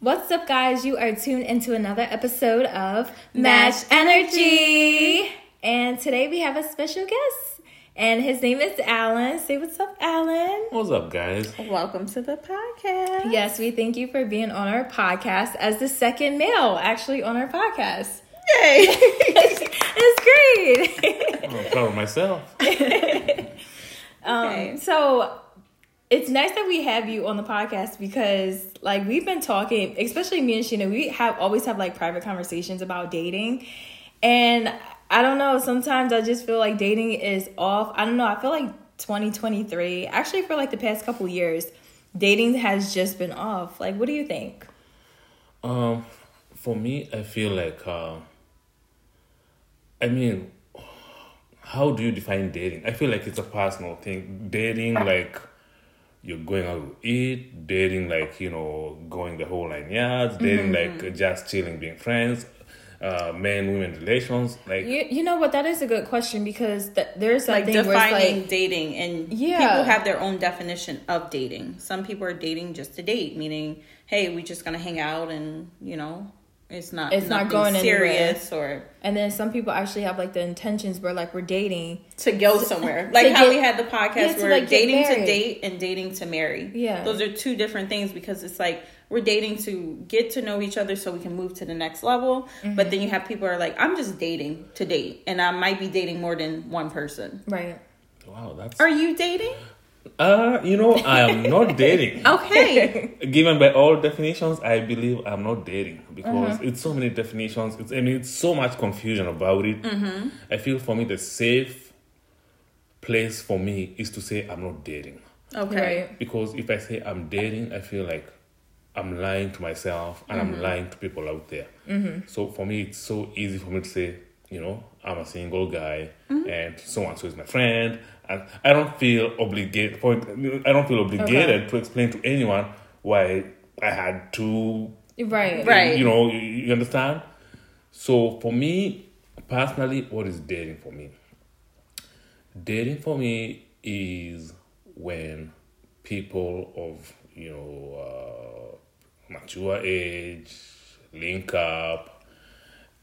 What's up, guys? You are tuned into another episode of Match Energy. And today we have a special guest, and his name is Alan. Say what's up, Alan. What's up, guys? Welcome to the podcast. Yes, we thank you for being on our podcast as the second male actually on our podcast. Yay! it's great. I'm proud of myself. Um, Okay. so it's nice that we have you on the podcast because like we've been talking, especially me and Sheena, we have always have like private conversations about dating. And I don't know, sometimes I just feel like dating is off. I don't know, I feel like 2023, actually for like the past couple years, dating has just been off. Like what do you think? Um, for me, I feel like, uh, I mean, how do you define dating? I feel like it's a personal thing. Dating, like, you're going out to eat, dating, like, you know, going the whole nine yards, dating, like, just chilling, being friends, uh, men women relations. Like, You, you know what? That is a good question because th- there's like something where it's defining like, dating and Yeah. people have their own definition of dating some people are dating just to date meaning hey we just gonna hang out and you know it's not It's not nothing going anywhere. serious or and then some people actually have like the intentions where like we're dating to go somewhere like how get- we had the podcast Yeah, to, where like, dating to date and dating to marry Yeah. those are two different things because it's like we're dating to get to know each other so we can move to the next level Mm-hmm. but then you have people who are like i'm just dating to date and i might be dating more than one person right wow, that's. are you dating Uh, you know, I am not dating. okay given by all definitions, I believe I'm not dating because Uh-huh. it's so many definitions. It's I mean, it's so much confusion about it. Mm-hmm. I feel for me the safe place for me is to say I'm not dating okay right because if I say I'm dating, I feel like I'm lying to myself and Mm-hmm. I'm lying to people out there. So for me, it's so easy for me to say, you know, I'm a single guy Mm-hmm. and so and so is my friend, and I don't feel obligated. I don't feel obligated to explain to anyone why I had to right Right. you know, you, you understand? So for me, personally, what is dating for me? Dating for me is when people of, you know, uh, mature age link up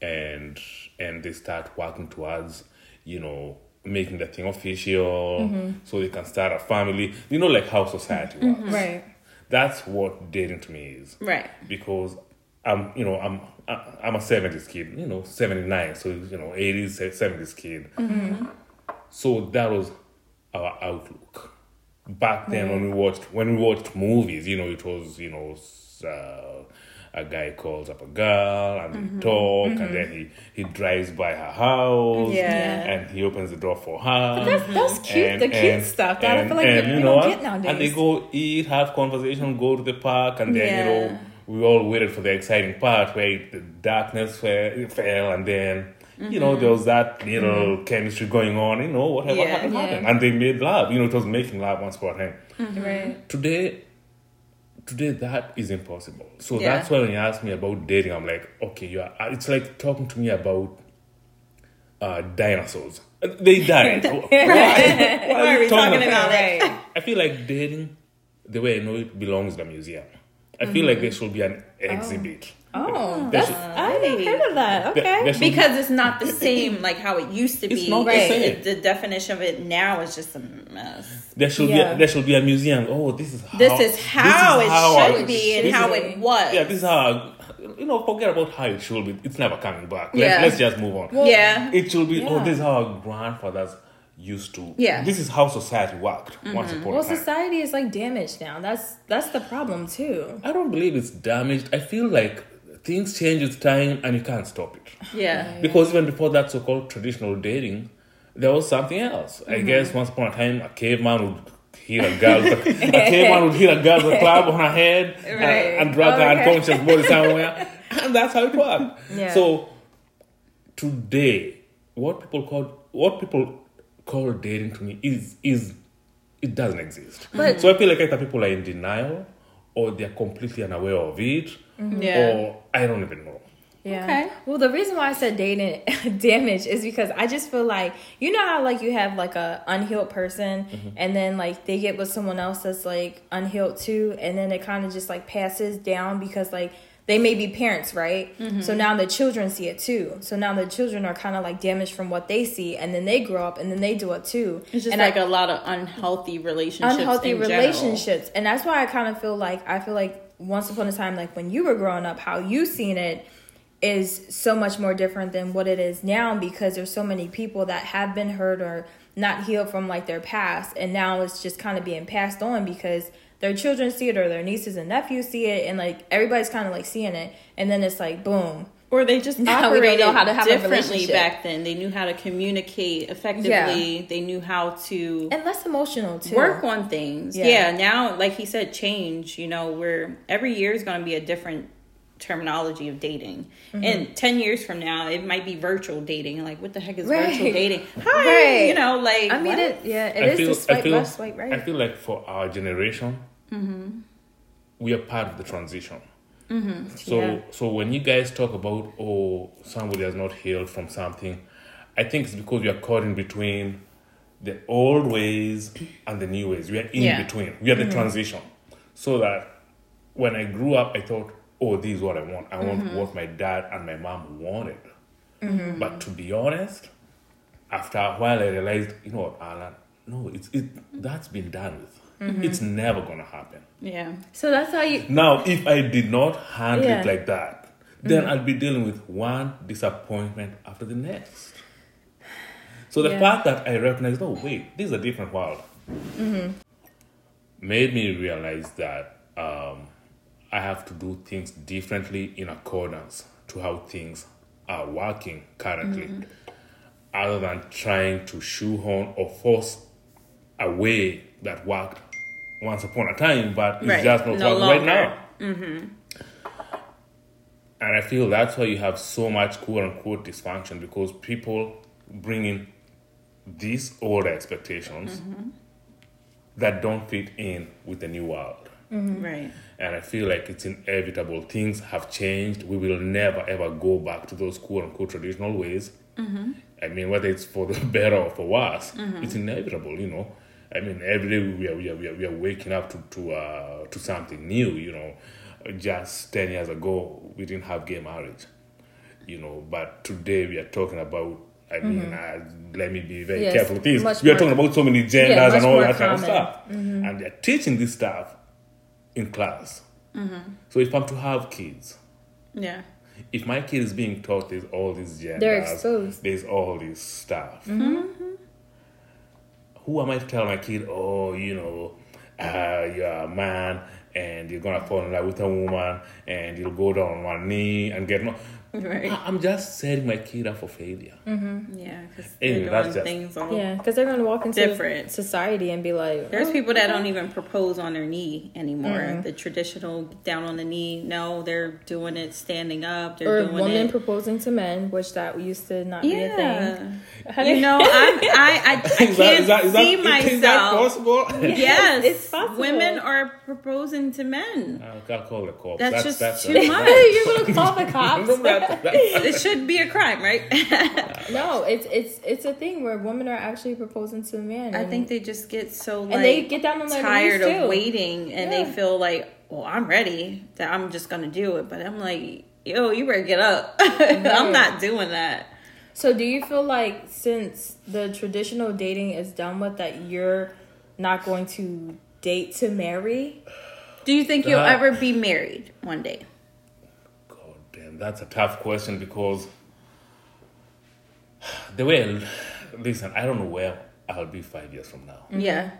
and and they start working towards, you know, making the thing official mm-hmm. so they can start a family. You know, like how society mm-hmm. works. right That's what dating to me is right because I'm, you know, I'm I'm a seventies kid, you know, seventy nine, so you know, eighties, seventies kid. Mm-hmm. So that was our outlook back then when we watched when we watched movies. You know, it was you know. Uh, a guy calls up a girl and they talk, and then he, he drives by her house, Yeah. and he opens the door for her. that's, that's cute the cute stuff that i feel like we, we don't get nowadays And they go eat, have conversation, go to the park, and then Yeah. you know we all waited for the exciting part where the darkness fell, fell and then you know mm-hmm. there was that little mm-hmm. chemistry going on. You know whatever Yeah. happened, Yeah. happened, and they made love. You know it was making love once upon a time. Mm-hmm. right Today, today that is impossible. So Yeah. that's why when you ask me about dating, I'm like, okay, you are. Uh, it's like talking to me about uh, dinosaurs. Uh, they died. Why? Why are we talking about it? right I feel like dating, the way I know it, belongs in a museum. I feel like mm-hmm. there should be an oh. exhibit. oh Oh, there that's should- i never heard of that okay there should- because it's not the same like how it used to It's be. not the same. it- the definition of it now is just a mess. there should Yeah. be a, there should be a museum. Oh, this is how This is how it I- should be and this how is- it was. Yeah, this is how you know. Forget about how it should be. It's never coming back. Let's, Yeah. let's just move on. yeah. It should be. Oh, this is how our grandfathers used to. Yeah. This is how society worked once mm-hmm. upon well a time. society is like damaged now that's that's the problem too I don't believe it's damaged. I feel like things change with time and you can't stop it. yeah. Because even before that so-called traditional dating, there was something else. I Mm-hmm. guess once upon a time, a caveman would hit a girl. a caveman would hit a girl with a club on her head and- Right. and, drag her Okay. unconscious body somewhere, and that's how it worked. Yeah. So today, what people call what people call dating to me is is it doesn't exist. But- so I feel like either people are in denial or they're completely unaware of it, Yeah. or I don't even know. Yeah. Okay. Well, the reason why I said dating damage is because I just feel like you know how like you have like a unhealed person, Mm-hmm. and then like they get with someone else that's like unhealed too, and then it kind of just like passes down because like they may be parents, right? Mm-hmm. So now the children see it too. So now the children are kind of like damaged from what they see, and then they grow up and then they do it too. It's just and like I- a lot of unhealthy relationships. unhealthy in general. relationships and that's why i kind of feel like i feel like once upon a time like when you were growing up how you seen it is so much more different than what it is now because there's so many people that have been hurt or not healed from like their past and now it's just kind of being passed on because their children see it or their nieces and nephews see it and like everybody's kind of like seeing it and then it's like boom Or they just Now we don't know how to have a differently relationship. back then. They knew how to communicate effectively. Yeah. They knew how to and less emotional too work on things. Yeah. Yeah. Now, like he said, change. You know, where every year is going to be a different terminology of dating. Mm-hmm. And 10 years from now, it might be virtual dating. Like, what the heck is Right. virtual dating? Hi. Right. You know, like, i mean what? it yeah it I is feel, the swipe feel, left swipe right I feel like for our generation, Mm-hmm. we are part of the transition. So, Yeah. so when you guys talk about oh somebody has not healed from something, I think it's because we are caught in between the old ways and the new ways. We are in Yeah. between. We are the transition. So that when I grew up, I thought, oh, this is what I want. I want mm-hmm. what my dad and my mom wanted. Mm-hmm. But to be honest, after a while, I realized, you know what, Alan, no, it's it that's been done with. Mm-hmm. It's never gonna happen. yeah. so that's how you Now, if I did not handle Yeah. it like that, then I'd be dealing with one disappointment after the next. So the Yeah. fact that I recognized, oh wait, this is a different world, made me realize that um, I have to do things differently in accordance to how things are working currently, mm-hmm. other than trying to shoehorn or force a way that worked once upon a time, but it's Right. just not No working right now. Mm-hmm. And I feel that's why you have so much quote unquote dysfunction because people bring in these old expectations mm-hmm. that don't fit in with the new world. Mm-hmm. Right. And I feel like it's inevitable. Things have changed. We will never ever go back to those quote unquote traditional ways. Mm-hmm. I mean, whether it's for the better or for worse, mm-hmm. it's inevitable, you know. I mean, every day we are, we are, we are, we are waking up to to, uh, to something new, you know. Just 10 years ago, we didn't have gay marriage, you know, but today we are talking about. I mean, uh, let me be very Yes, careful with this. much We are talking about so many genders Yeah, and all more that kind of common. stuff, and they're teaching this stuff in class. So if I'm to have kids, Yeah. if my kid is being taught there's all these genders, there's all this stuff. Mm-hmm. Who am I to tell my kid, oh, you know, uh, you're a man and you're gonna fall in love with a woman and you'll go down on one knee and get no. Right. I- I'm just setting my kid up for failure. Yeah. Because they're Anyway, that's just- things all Yeah, because they're gonna walk into Different. society and be like, There's "Oh, people that don't even propose on their knee anymore. Mm-hmm. The traditional down on the knee. No, they're doing it standing up. They're or doing women it. proposing to men, which that used to not be a thing. How do You know, I'm, I I, I Is can't that- is that- is that- see is that myself. possible? Yes, It's possible. Women are proposing to men. I'll, I'll call the cops. That's just too that's- much. You're gonna call the cops? That- that- It should be a crime, right? no, it's it's it's a thing where women are actually proposing to men. I think they just get so like and they get down on their tired of too. waiting, and Yeah. they feel like, well, I'm ready. That I'm just gonna do it. But I'm like, yo, you better get up. I'm not doing that. So, do you feel like since the traditional dating is done with, that you're not going to date to marry? Do you think you'll That- ever be married one day? That's a tough question because the way, I, listen, I don't know where I'll be five years from now. Mm-hmm. Yeah.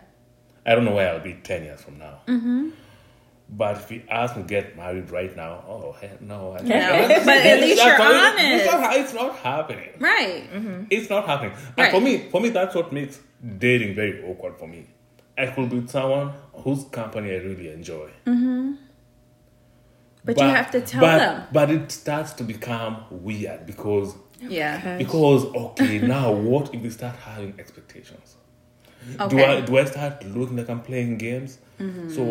I don't know where I'll be 10 years from now. Mm-hmm. But if you ask me to get married right now, oh, hell no. I No, but at least you're It's honest. not, it's not happening. Right. Mm-hmm. It's not happening. And Right. for me, for me, that's what makes dating very awkward for me. I could be someone whose company I really enjoy. Mm-hmm. But, you have to tell but, them. But it starts to become weird because Yeah. because okay now what if we start having expectations? Do Okay. I do I start looking like I'm playing games? So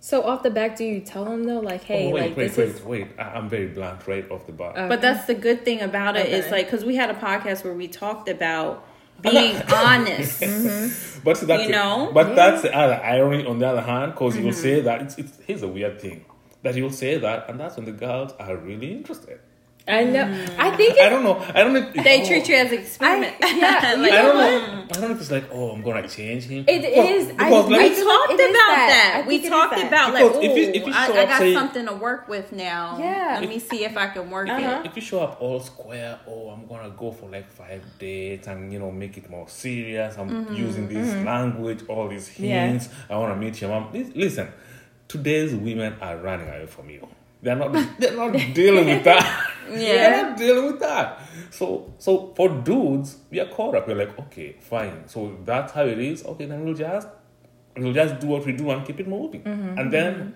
So off the back, do you tell them though, like, hey, oh, wait, like wait, this wait, is wait. I- I'm very blunt right off the bat. But that's the good thing about it is Okay. like because we had a podcast where we talked about being honest. But see, that's You know? but that's the other irony on the other hand, because Mm-hmm. you'll say that it's, it's here's a weird thing that you'll say that, and that's when the girls are really interested. I know. I think I don't know. I don't know. If, They oh, treat you as an experiment. I- yeah, Like, I don't what? know. I don't know if it's like, oh, I'm gonna change him. It is. I- Because I let we talked it about is that. We think it is talked about Because like, if you- if you I, show I up, got say- something to work with now. Yeah. Let me see if I can work Uh-huh. it. if you show up all square, oh, I'm gonna go for like five dates and you know make it more serious. I'm Mm-hmm, using this language, all these Yeah. hints. I want to meet your mom. Listen, today's women are running away from you. They're not. They're not dealing with that. They're not dealing with that. So, so for dudes, we are caught up. We're like, okay, fine. So that's how it is. Okay, then we'll just we'll just do what we do and keep it moving. Mm-hmm, And then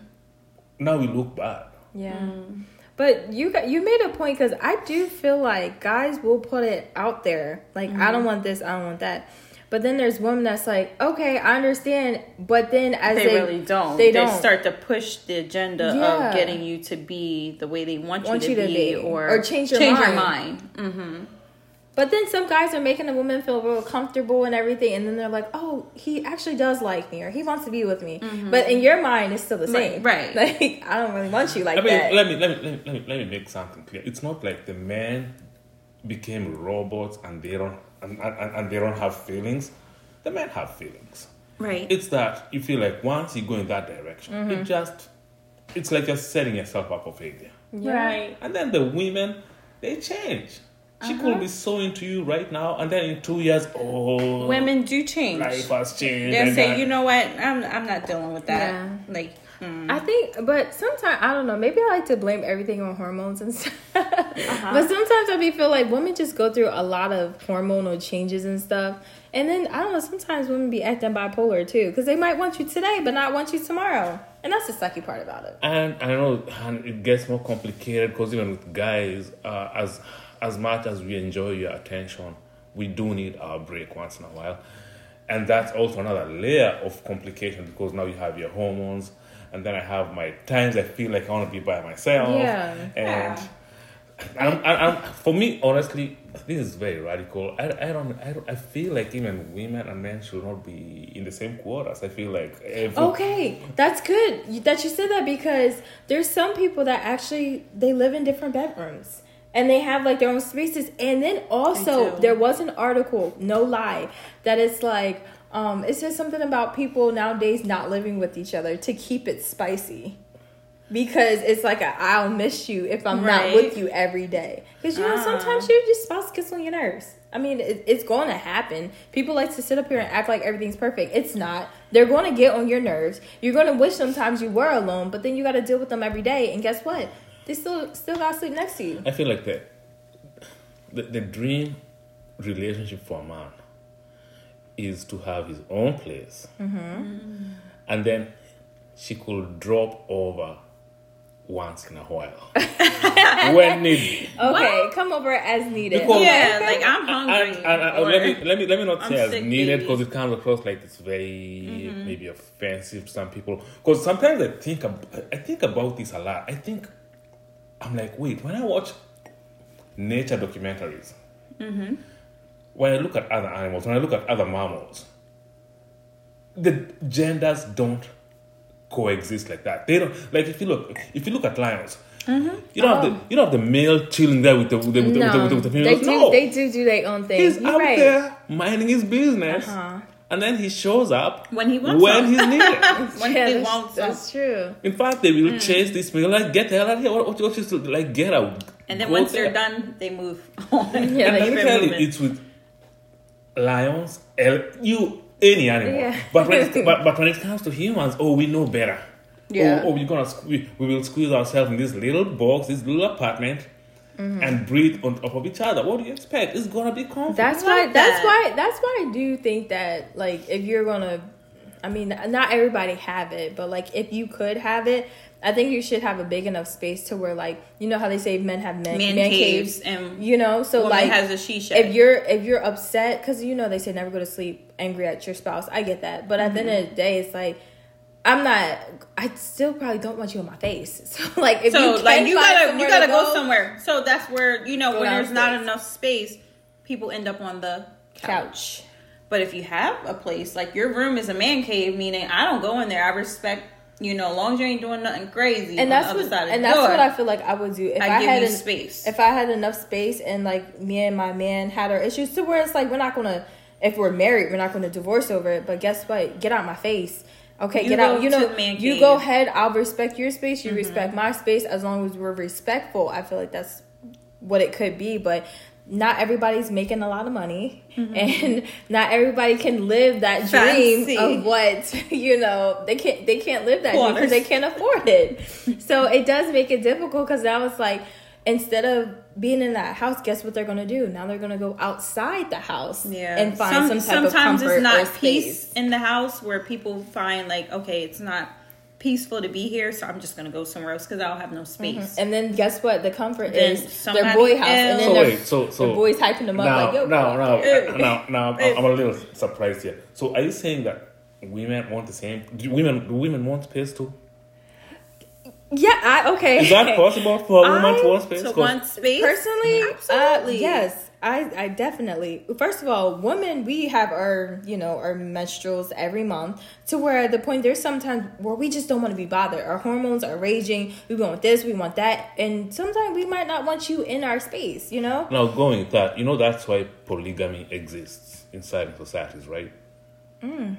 now we look bad. Yeah. Mm. But you got you made a point because I do feel like guys will put it out there like I Mm-hmm. don't want this, I don't want that. But then there's women that's like, okay, I understand, but then as They, they, really don't. They They, don't start to push the agenda Yeah. of getting you to be the way they want, Want you, you to, to be, be. or, Or change your change mind. your mind. But then some guys are making a woman feel real comfortable and everything, and then they're like, "Oh, he actually does like me, or he wants to be with me." But in your mind, it's still the Mm-hmm. Right, same. right. Like I don't really want you like I mean, that. let me let me let me let me let me make something clear. It's not like the men became robots and they don't and, and, and they don't have feelings. The men have feelings. Right. It's that you feel like once you go in that direction, Mm-hmm. it just it's like you're setting yourself up for failure. Right. And then the women, they change. She Uh-huh. could be so into you right now, and then in two years, oh, Women do change. life has changed. They'll say, that- you know what? I'm I'm not dealing with that. Yeah. Like, mm. I think, but sometimes I don't know. Maybe I like to blame everything on hormones and stuff. Uh-huh. But sometimes I be feel like women just go through a lot of hormonal changes and stuff. And then I don't know. Sometimes women be acting bipolar too, because they might want you today, but not want you tomorrow. And that's the sucky part about it. And I know, and it gets more complicated because even with guys, uh, as as much as we enjoy your attention, we do need our break once in a while, and that's also another layer of complication because now you have your hormones, and then I have my times I feel like I want to be by myself, Yeah. and. I'm, I'm, I'm, for me, honestly, this is very radical. I, I don't, I don't, I feel like even women and men should not be in the same quarters. I feel like every, Okay, that's good that you said that because there's some people that actually they live in different bedrooms and they have like their own spaces. And then also there was an article, no lie, that it's like um it says something about people nowadays not living with each other to keep it spicy. Because it's like i I'll miss you if I'm not with you every day. Because you know Ah. sometimes your just spouse gets on your nerves. I mean, it, it's going to happen. People like to sit up here and act like everything's perfect. It's not. They're going to get on your nerves. You're going to wish sometimes you were alone, but then you got to deal with them every day. And guess what? They still still got to sleep next to you. I feel like the, the the dream relationship for a man is to have his own place, mm-hmm. and then she could drop over once in a while when needed. Okay, come over as needed. Because- yeah, like I'm hungry. And, and, and or- let me let me let me not I'm say as needed because it comes across like it's very mm-hmm. maybe offensive to some people. Because sometimes I think ab- I think about this a lot. I think I'm like, wait, when I watch nature documentaries, mm-hmm. When I look at other animals, when I look at other mammals, the genders don't coexist like that. They don't like if you look if you look at lions. You don't have the you don't have the male chilling there with the with the, with the, with the, with the, with the they do. no, They do do their own thing. He's You're out right. there minding his business, Uh-huh. and then he shows up When he wants when he's needed. when Yeah, he that's, wants that's us. true. In fact, they will chase this male like get the hell out of here. What, what, what you still like get out? And then once there. they're done, they move on. Yeah, and they let tell you, it's with lions, el- you any animal. Yeah. But when it, but, but when it comes to humans, oh, we know better. Yeah. Oh, oh we're gonna sque- we will squeeze ourselves in this little box, this little apartment, mm-hmm. and breathe on top of each other. What do you expect? It's gonna be comfortable. That's why. like That's that. why. That's why I do think that like if you're gonna, I mean, not everybody have it, but like if you could have it, I think you should have a big enough space to where like you know how they say men have men, Man man caves caves, and you know so like has a she shed. if you're if you're upset because you know they say never go to sleep angry at your spouse i get that but at the end of mm-hmm. the day it's like I'm not. I still probably don't want you in my face. So like, if so you like you gotta you gotta to go, somewhere. So that's where you know when there's not downstairs. enough space, people end up on the couch. couch. But if you have a place like your room is a man cave, meaning I don't go in there. I respect you know, as long as you ain't doing nothing crazy. and that's what, and that's door. what I feel like I would do if I I, give had en- space. If I had enough space and like me and my man had our issues to where it's like we're not gonna if we're married we're not gonna divorce over it. But guess what? Get out my face. Okay, You get out. You know, you go ahead. I'll respect your space. You Mm-hmm. respect my space as long as we're respectful. I feel like that's what it could be, but. Not everybody's making a lot of money, and not everybody can live that dream Mm-hmm. Fancy. of what you know. They can't. They can't live that dream because they can't afford it. so it does make it difficult because now it's like instead of being in that house, guess what they're gonna do? Now they're gonna go outside the house yeah, and find some, type of sometimes comfort it's not or peace in the house where people find like, okay, it's not peaceful to be here, so I'm just gonna go somewhere else because I don't have no space. And then guess what? The comfort Then is their boy house, and then So their, wait, so so the boys hyping them up now, like, "Yo, now, go now, out there." now, now, I'm, I'm a little surprised here. So, are you saying that women want the same? Do women do women want space too? yeah, I okay. Is that possible for a woman I- to want space? To 'Cause- want space, Personally, absolutely, uh, yes, I, I definitely. First of all, women we have our you know our menstruals every month to where at the point there's sometimes where we just don't want to be bothered. Our hormones are raging. We want this, we want that, and sometimes we might not want you in our space. You know, Now, going with that, you know that's why polygamy exists inside of societies, right? Mm.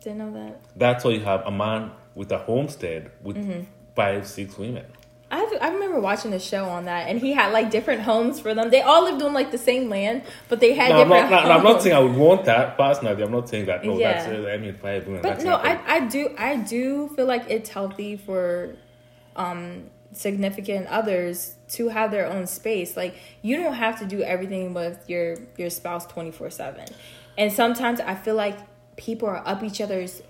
didn't know that. That's why you have a man with a homestead with Mm-hmm. five, six women. I I remember watching a show on that, and he had like different homes for them. They all lived on like the same land, but they had No, I'm different not, no, no, I'm not saying I would want that personally. I'm not saying that. No, Yeah. that's uh, I mean women. But that's no, I, I do I do feel like it's healthy for um significant others to have their own space. Like you don't have to do everything with your your spouse 24/7. And sometimes I feel like people are up each other's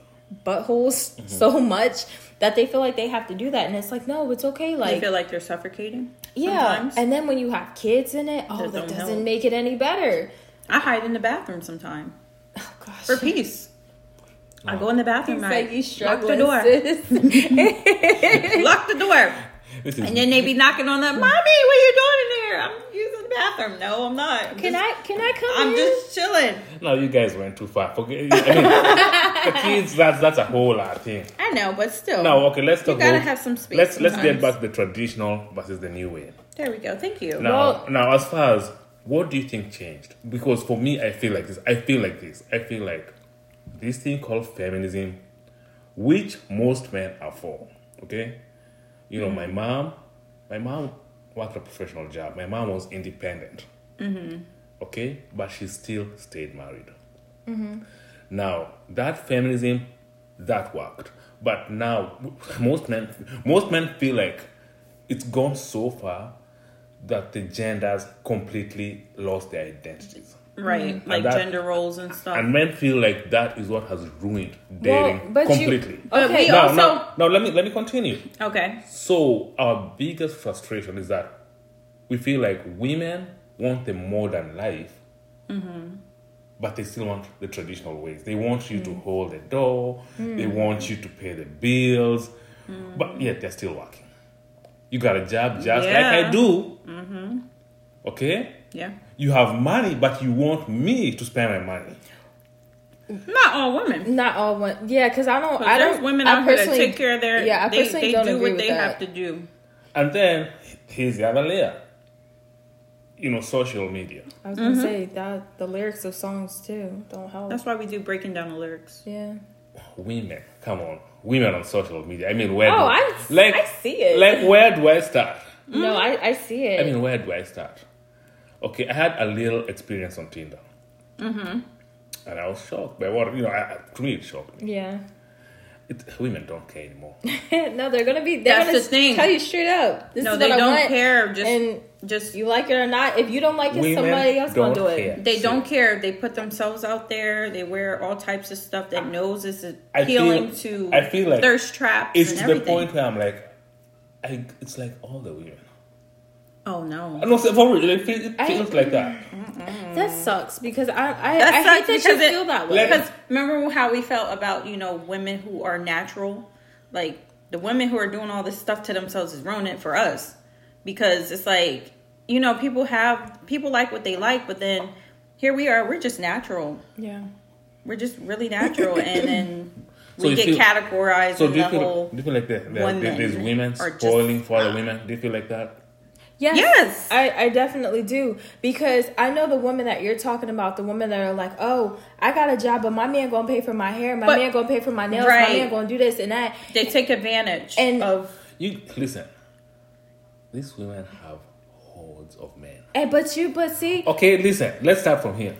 buttholes Mm-hmm. so much that they feel like they have to do that and it's like no, it's okay like They feel like they're suffocating. yeah. sometimes. And then when you have kids in it, oh That that doesn't help. make it any better. I hide in the bathroom sometime Oh gosh. for peace. I go in the bathroom. He's I like you lock the door. Lock the door. And then they be knocking on the mommy, what are you doing in here? I'm using the bathroom. No, I'm not. I'm Can just- I can I come I'm in? just chilling. no, you guys went too far. Forget. I mean, the kids. That's that's a whole other thing. I know, but still. No, okay, let's talk. You gotta about- have some space Let's let's get back to the traditional versus the new way. There we go. Thank you. Now, Well- now, as far as what do you think changed? Because for me, I feel like this. I feel like this. I feel like this thing called feminism, which most men are for. Okay, you know, my mom, my mom worked a professional job. My mom was independent. Mm-hmm. Okay, but she still stayed married. Mm-hmm. Now that feminism, that worked. But now most men, most men feel like it's gone so far that the genders completely lost their identities. Right. Mm-hmm. Like that- gender roles and stuff. And men feel like that is what has ruined dating but completely. Uh, but Okay. we now, also now, now let me let me continue. Okay. So our biggest frustration is that we feel like women want the modern life, mm-hmm. but they still want the traditional ways. They want you to mm. hold the door. Mm. They want you to pay the bills, mm. but yet they're still working. You got a job just like I Yeah. do. Mm-hmm. Okay, Yeah. You have money, but you want me to spend my money. Not all women. Not all women. yeah, because I don't. I there's don't. women I out here that personally- take care of their. Yeah, I they, personally they don't do agree what with they that. have to do. And then here's the other layer. You know, social media. I was gonna mm-hmm. say that the lyrics of songs too don't help. That's why we do breaking down the lyrics. yeah. Women, come on, women on social media. I mean, where? Oh, do, I- like, I see it. Like, where do I start? No, mm-hmm. I I see it. I mean, where do I start? Okay, I had a little experience on Tinder, mm-hmm. and I was shocked by what you know. I, to me, it shocked me. yeah. It, women don't care anymore. no, they're gonna be. They're That's gonna the thing. Tell you straight up. This No, is they what don't want, care. Just, and just you like it or not. If you don't like it, somebody else gonna don't it. care. they So- don't care. They put themselves out there. They wear all types of stuff that knows this is I feel- appealing to. I feel like thirst traps It's and to the point where I'm like, I, it's like all the women. Oh no. No, so for real, it feels, it I- feels like that. That sucks because I I, That I sucks hate that you it- feel that way. Because remember how we felt about you know women who are natural, like the women who are doing all this stuff to themselves is ruining it for us. Because it's like you know people have people like what they like, but then here we are, we're just natural. yeah. We're just really natural, and then So we you get feel- categorized So in do you feel, do you feel like that? that women there's women are just- spoiling for other women? Do you feel like that? Yes. Yes. I, I definitely do. Because I know the women that you're talking about, the women that are like, oh, I got a job, but my man gonna pay for my hair, my But- man gonna pay for my nails, my man gonna do this and that. They take advantage And- of You listen. These women have hordes of men. And but you but see Okay, listen. Let's start from here.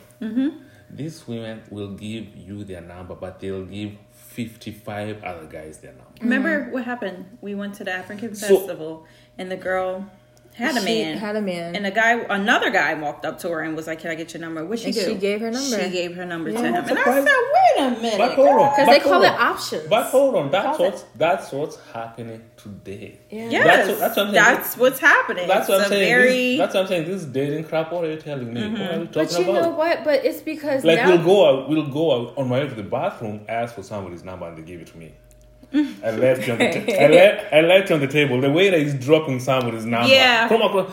These women will give you their number, but they'll give fifty-five other guys their number. Remember Mm. what happened? We went to the African So- festival, and the girl had a she man. had a man. and a guy, another guy, walked up to her and was like, "Can I get your number?" What she And do? she gave her number. She gave her number Yeah. to him, I'm and I said, "Wait a minute, But hold on. because they call hold it on. options. But hold on, that's Call what's that's what's happening today. Yeah. Yes, That's what- that's what I'm saying. that's what's happening. That's what It's I'm saying. Very, This, that's what I'm saying. This is dating crap. What are you telling me? What are you talking But you about? know what? But it's because Like now we'll go out, we'll go out on my way to the bathroom, ask for somebody's number, and they give it to me. I left you on the ta- I left I left you on the table. The waiter is dropping somebody's number. Yeah. Come on,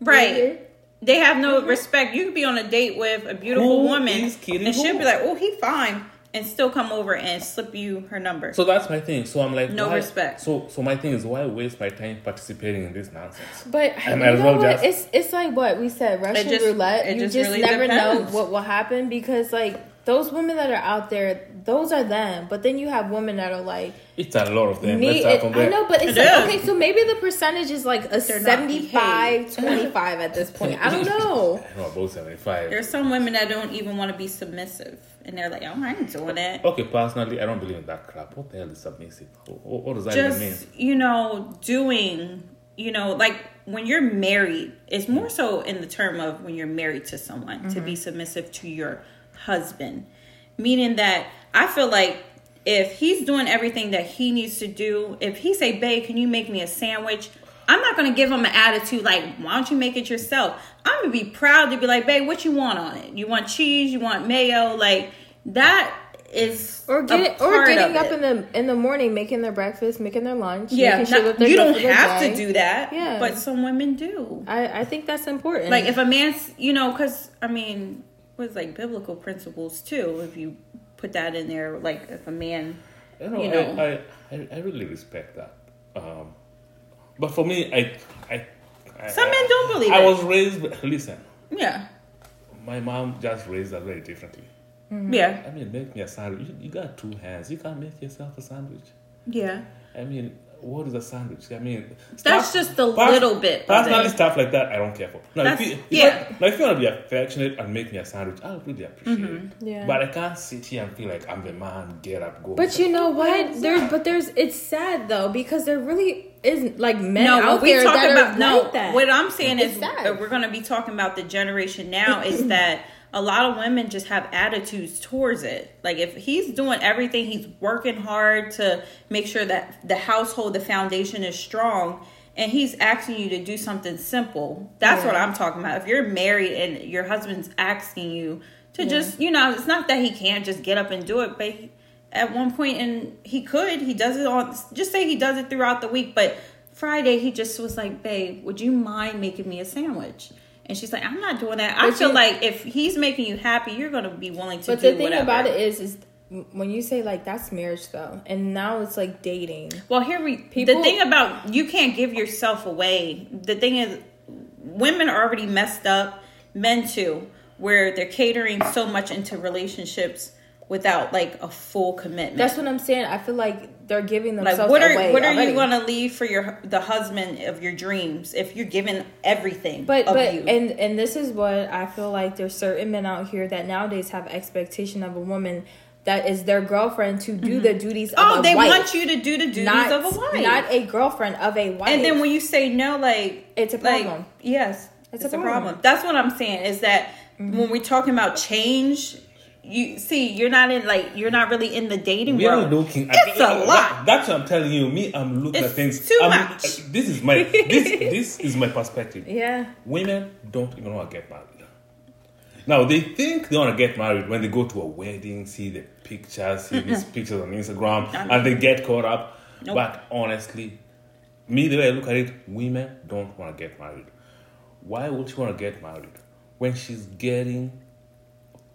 right. They have no mm-hmm. respect. You could be on a date with a beautiful Who woman, is kidding and she'll be like, "Oh, he fine," and still come over and slip you her number. So that's my thing. So I'm like, No why- respect. So so my thing is, why waste my time participating in this nonsense? But I you might know well what? just- It's it's like what we said, Russian just- roulette. it You just just, really never know what will happen because like those women that are out there, those are them. But then you have women that are like It's a lot of them. me. Let's It, I know, but it's like, okay. So maybe the percentage is like a They're 75, 25 at this point. I don't know. I know about seventy five. There's some women that don't even want to be submissive, and they're like, "Oh, I ain't doing it." Okay, personally, I don't believe in that crap. What the hell is submissive? What, what does that even mean? just you know doing you know like when you're married it's more so in the term of when you're married to someone to be mm-hmm. submissive to your husband meaning that i feel like if he's doing everything that he needs to do if he say babe can you make me a sandwich i'm not going to give him an attitude like why don't you make it yourself i'm going to be proud to be like babe what you want on it you want cheese you want mayo like that is Or get or getting up it. in the in the morning, making their breakfast, making their lunch. Yeah, sure not- that you don't have to do that. Yeah. but some women do. I I think that's important. Like if a man's, you know, because I mean, was like biblical principles too. If you put that in there, like if a man, You know, you know. I, I, I, I really respect that. Um, but for me, I, I, I some I, men don't believe I it. was raised. Listen, yeah, my mom just raised us very differently. yeah, I mean, make me a sandwich. You, you got two hands. You can't make yourself a sandwich. yeah. I mean, what is a sandwich? I mean, That's just a little bit of Personally, it. stuff like that, I don't care for. Now, if you, if yeah. I, now, if you want to be affectionate and make me a sandwich, I'll really appreciate Mm-hmm. it. Yeah. But I can't sit here and feel like I'm the man. Get up, go. But you know what? There's but there's it's sad though because there really isn't like men no, out what we there talk that about are no. like that. What I'm saying It's is sad. that we're going to be talking about the generation now is that a lot of women just have attitudes towards it. Like if he's doing everything, he's working hard to make sure that the household, the foundation is strong. And he's asking you to do something simple. That's what I'm talking about. If you're married and your husband's asking you to just, you know, it's not that he can't just get up and do it, but he, at one point and he could he does it on just say he does it throughout the week but friday he just was like babe would you mind making me a sandwich and she's like i'm not doing that i feel you- like if he's making you happy you're gonna be willing to do whatever. But the thing whatever. about it is, is when you say like that's marriage though, and now it's like dating. well here we People- the thing about you can't give yourself away the thing is women are already messed up men too where they're catering so much into relationships without like a full commitment That's what I'm saying. I feel like they're giving like themselves what are away what are already. you going to leave for your the husband of your dreams if you're giving everything But of but you and and this is what I feel like there's certain men out here that nowadays have expectation of a woman that is their girlfriend to do the mm-hmm. duties of oh they wife. want you to do the duties not of a wife not a girlfriend of a wife. and then when you say no like It's a like, problem. yes It's it's, a a, problem. problem. that's what i'm saying is that mm-hmm. when we're talking about change you see, you're not in like you're not really in the dating world. We are looking at It's a lot. That's what I'm telling you. Me, I'm looking It's at things. too I'm- much. uh, This is my this this is my perspective. Yeah. Women don't even want to get married. Now they think they want to get married when they go to a wedding, see the pictures, see these pictures on Instagram, and they get caught up. Nope. But honestly, me the way I look at it, women don't want to get married. Why would she want to get married when she's getting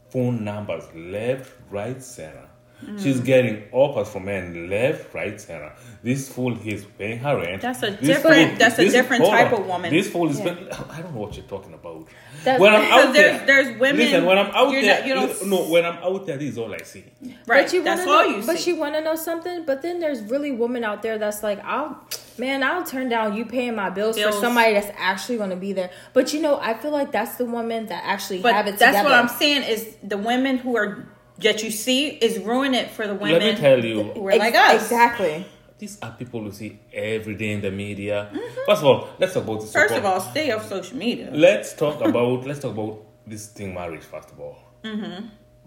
phone numbers left, right, center? Mm. She's getting offers from men left, right, center. This fool is paying her rent. That's a This different- that's a different hold type on. of woman. This fool is. Yeah. paying- I don't know what you're talking about. That's- when I'm out there's- there, there's women- Listen, when I'm out there, not- you don't- no, when I'm out there, this is all I see. right. But you That's wanna all know, you But see. you want to know something? But then there's really women out there that's like, I'll, man, I'll turn down you paying my bills, Bills. for somebody that's actually going to be there. But you know, I feel like that's the women that actually but have it that's together. what I'm saying is the women who are that you see is ruining it for the women. Let me tell you, who are like us. Exactly. These are people you see every day in the media. First of all, let's talk about this. Mm-hmm. First so-called- of all, stay off social media. let's talk about let's talk about this thing marriage first of all.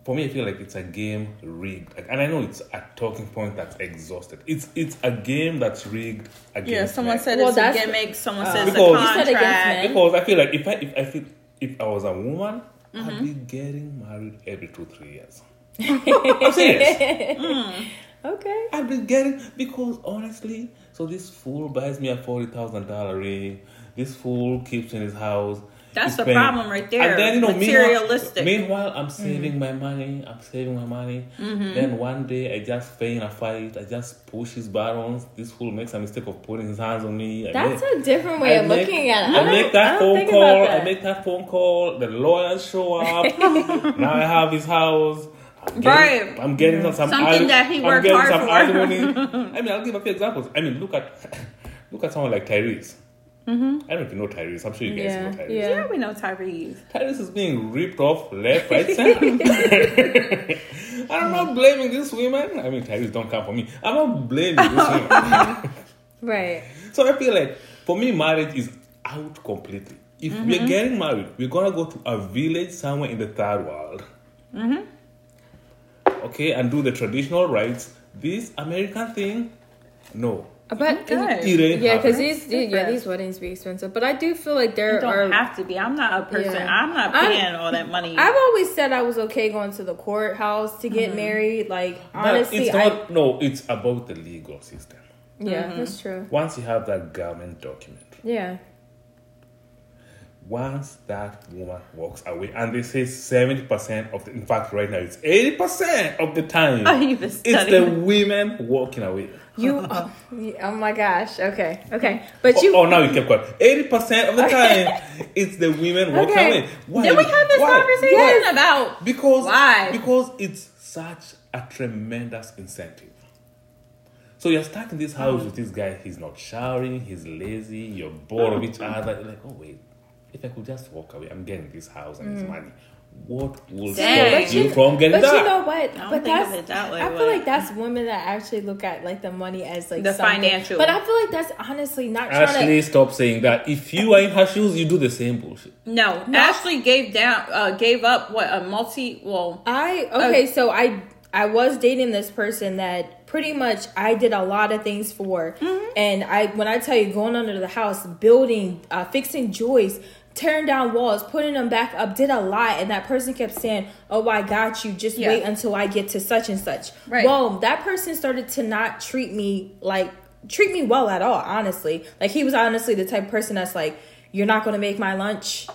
For me, I feel like it's a game rigged, Like, and I know it's a talking point that's exhausted. It's it's a game that's rigged against. Yeah, someone men. said Well, it's a gimmick. Someone uh, says Because- a You said against contract. men. because I feel like if I if I feel if I was a woman, Mm-hmm. I'd be getting married every two three years. I'm serious. Okay. I've been getting because honestly, so this fool buys me a forty thousand dollar ring. This fool keeps in his house. That's the problem right there. And then you know, Materialistic. Meanwhile, meanwhile I'm Mm-hmm. saving my money. I'm saving my money. Then one day I just feign a fight. I just push his buttons. This fool makes a mistake of putting his hands on me. I That's make- a different way I of make- looking at it. I, don't- make that phone call. about I make that phone call. The lawyers show up. now I have his house. I'm getting, Right. I'm getting some Something ali- that he I'm worked getting hard some for. alimony. I mean, I'll give a few examples. I mean, look at look at someone like Tyrese. I don't know if you know Tyrese. I'm sure you guys Yeah, know Tyrese. yeah. yeah, we know Tyrese. Tyrese is being ripped off left, right, center. I'm not blaming these women. I mean, Tyrese don't come for me. I'm not blaming these women. Right. So I feel like for me, marriage is out completely. If Mm-hmm. we're getting married, we're gonna go to a village somewhere in the third world. Mm-hmm. Okay, and do the traditional rites. This American thing, no. But Okay. It ain't yeah, because happening. these yeah these weddings be expensive. But I do feel like there You don't are. have to be. I'm not a person. Yeah. I'm not I'm- paying all that money. I've always said I was okay going to the courthouse to Mm-hmm. get married. Like But honestly, it's I not. no, it's about the legal system. yeah, Mm-hmm. that's true. Once you have that government document, Yeah, once that woman walks away, and they say seventy percent of the, in fact, right now it's eighty percent of the time, Oh, it's the women walking away. you. oh, oh my gosh. Okay, okay. But oh, you. Oh, now you kept quiet. Eighty percent of the time, it's the women walking Okay. away. Why? Did we have this Why? conversation Why? about? Because Why? Because it's such a tremendous incentive. So you're stuck in this house with this guy. He's not showering. He's lazy. You're bored of each other. You're like, oh wait, if I could just walk away, I'm getting this house and this money. What will Dang. stop you from getting Mm. But that? you know what? don't but think of that's it that way, I feel but- like that's women that actually look at like the money as like The something. financial. But I feel like that's honestly not trying Ashley, to. stop saying that. If you are in her shoes, you do the same bullshit. No, Ashley gave down, uh, gave up what a multi. Well, I okay, so I I was dating this person that pretty much I did a lot of things for, and I when I tell you going under the house, building, uh, fixing joists. Tearing down walls, putting them back up, did a lot, and that person kept saying, "Oh, I got you. Just Yeah. wait until I get to such and such." Right. Well, that person started to not treat me like treat me well at all. Honestly, like he was honestly the type of person that's like, "You're not going to make my lunch.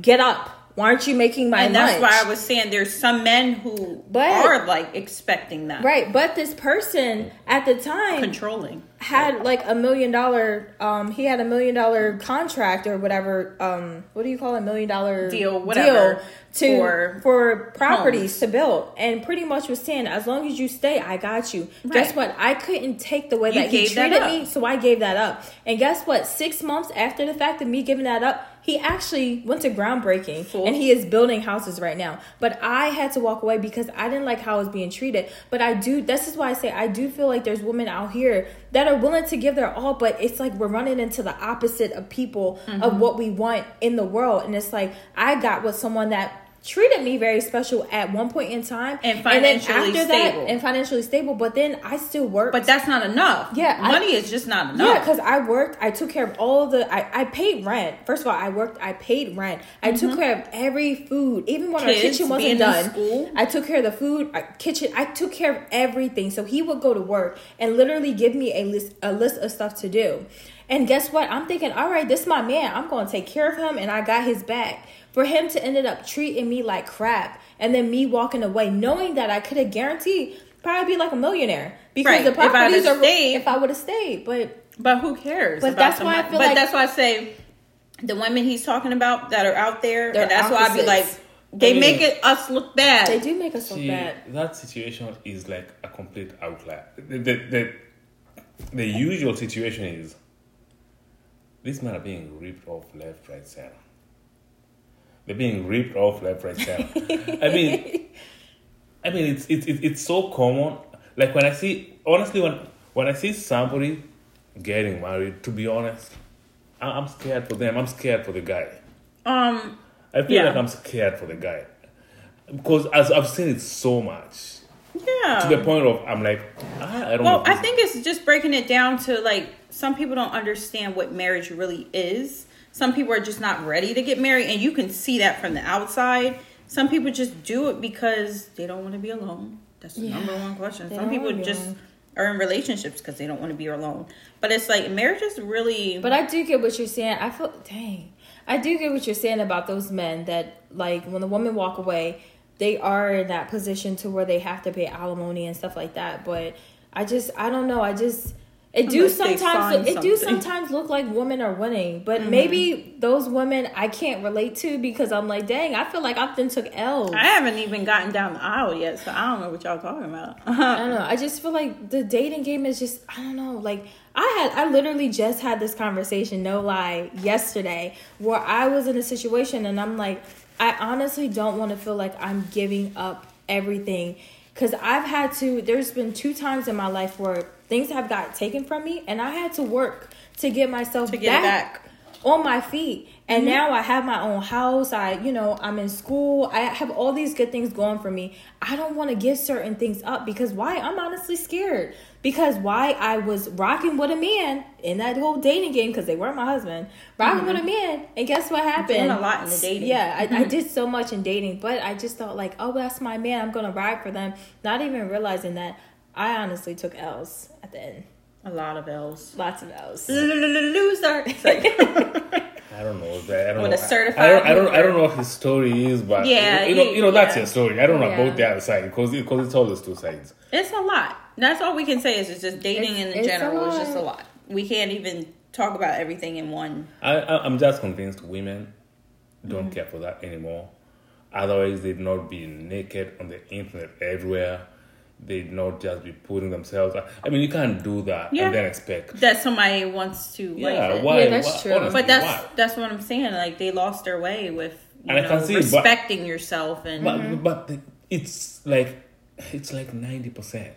Get up. Why aren't you making my and lunch?" that's why I was saying there's some men who But- are like expecting that, Right, but this person at the time Controlling. had like a million dollar um he had a million dollar contract or whatever um what do you call a million dollar Deal, whatever, to for for properties homes. to build and pretty much was saying as long as you stay I got you. Guess what? I couldn't take the way You that he gave that treated me, so I gave that up. And guess what? 6 months after the fact of me giving that up, he actually went to groundbreaking Fool. and he is building houses right now. But I had to walk away because I didn't like how I was being treated. But I do this is why I say I do feel like there's women out here that are willing to give their all, but it's like we're running into the opposite of people Mm-hmm. of what we want in the world. And it's like I got with someone that treated me very special at one point in time, And financially then stable. and financially stable. But then I still worked. But that's not enough. Yeah, I- money is just not enough Yeah, because I worked, I took care of all the, I, I paid rent. First of all, I worked, I paid rent. I took care of every food, even when our Mm-hmm. Kitchen wasn't done. I took care of the food, I, kitchen. I took care of everything. So he would go to work and literally give me a list, a list of stuff to do. And guess what? I'm thinking, all right, this is my man. I'm going to take care of him, and I got his back. For him to ended up treating me like crap, and then me walking away, knowing that I could have guaranteed probably be like a millionaire because Right. the If I properties would've are stayed. if I would have stayed, but. But who cares? But that's the why I money? feel But like- that's why I say the women he's talking about that are out there, and that's why I'd be like, they I mean- make it us look bad. They do make us look See, bad. that situation is like a complete outlier. The, the, the, the usual situation is these men are being ripped off left, right, center. They're being ripped off left, right, center. I mean, I mean, it's, it's it's it's so common. Like when I see, honestly, when when I see somebody getting married, to be honest, I- I'm scared for them. I'm scared for the guy. um, I feel Yeah. like I'm scared for the guy because as I've seen it so much yeah. to the point of I'm like, ah, I don't Well, know. I think it's just breaking it down to like some people don't understand what marriage really is. Some people are just not ready to get married, and you can see that from the outside. Some people just do it because they don't want to be alone. That's the Yeah. number one question. They Some people just alone. are in relationships because they don't want to be alone. But it's like marriage is really. But I do get what you're saying. I feel dang. I do get what you're saying about those men that like when the women walk away, they are in that position to where they have to pay alimony and stuff like that. But I just I don't know. I just it do sometimes find it do sometimes look like women are winning, but mm-hmm. maybe those women I can't relate to because I'm like, dang, I feel like I've been took L's. I haven't even gotten down the aisle yet, so I don't know what y'all talking about. I don't know. I just feel like the dating game is just I don't know. Like I had I literally just had this conversation, no lie, yesterday where I was in a situation and I'm like I honestly don't want to feel like I'm giving up everything cuz I've had to there's been two times in my life where things have got taken from me and I had to work to get myself To get it back. on my feet. And Mm-hmm. now i have my own house. I you know i'm in school. I have all these good things going for me. I don't want to give certain things up because why? I'm honestly scared. Because why? I was rocking with a man in that whole dating game because they weren't my husband rocking with a man. And guess what happened Mm-hmm. Doing a lot in the dating. yeah I, I did so much in dating but i just thought like oh that's my man. I'm gonna ride for them. Not even realizing that i honestly took l's at the end A lot of L's. lots of l's Loser. It's I don't know. that- I don't With know. a certified I don't, I don't. I don't know what his story is, but Yeah, you know, he- you know that's yeah. your story. I don't know Yeah. about the other side because because it's always two sides. It's a lot. That's all we can say is it's just dating It's- in it's general is just a lot. lot. We can't even talk about everything in one. I, I I'm just convinced women don't Mm-hmm. care for that anymore. Otherwise, they'd not be naked on the internet everywhere. They'd not just be putting themselves. I mean, you can't do that Yeah. and then expect. That somebody wants to like Yeah, it. why? Yeah, that's why- true. honestly, But that's why? that's what I'm saying. Like they lost their way with you And I know, can see, but- respecting yourself, and But mm-hmm. but the, it's like it's like ninety percent.